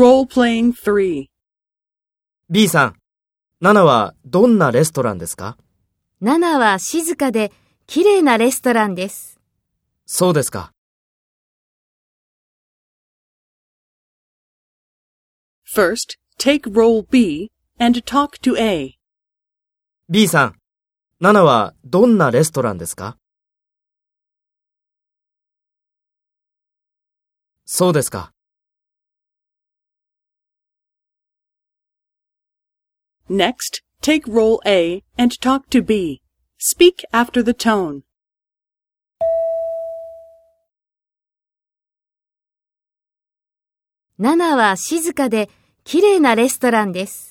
Role-playing 3. B さん、ナナはどんなレストランですか？ナナは静かで綺麗なレストランです。そうですか。First, take role B and talk to A. B さん、ナナはどんなレストランですか？そうですか。Next, take role A and talk to B. Speak after the tone. ナナは静かで綺麗なレストランです。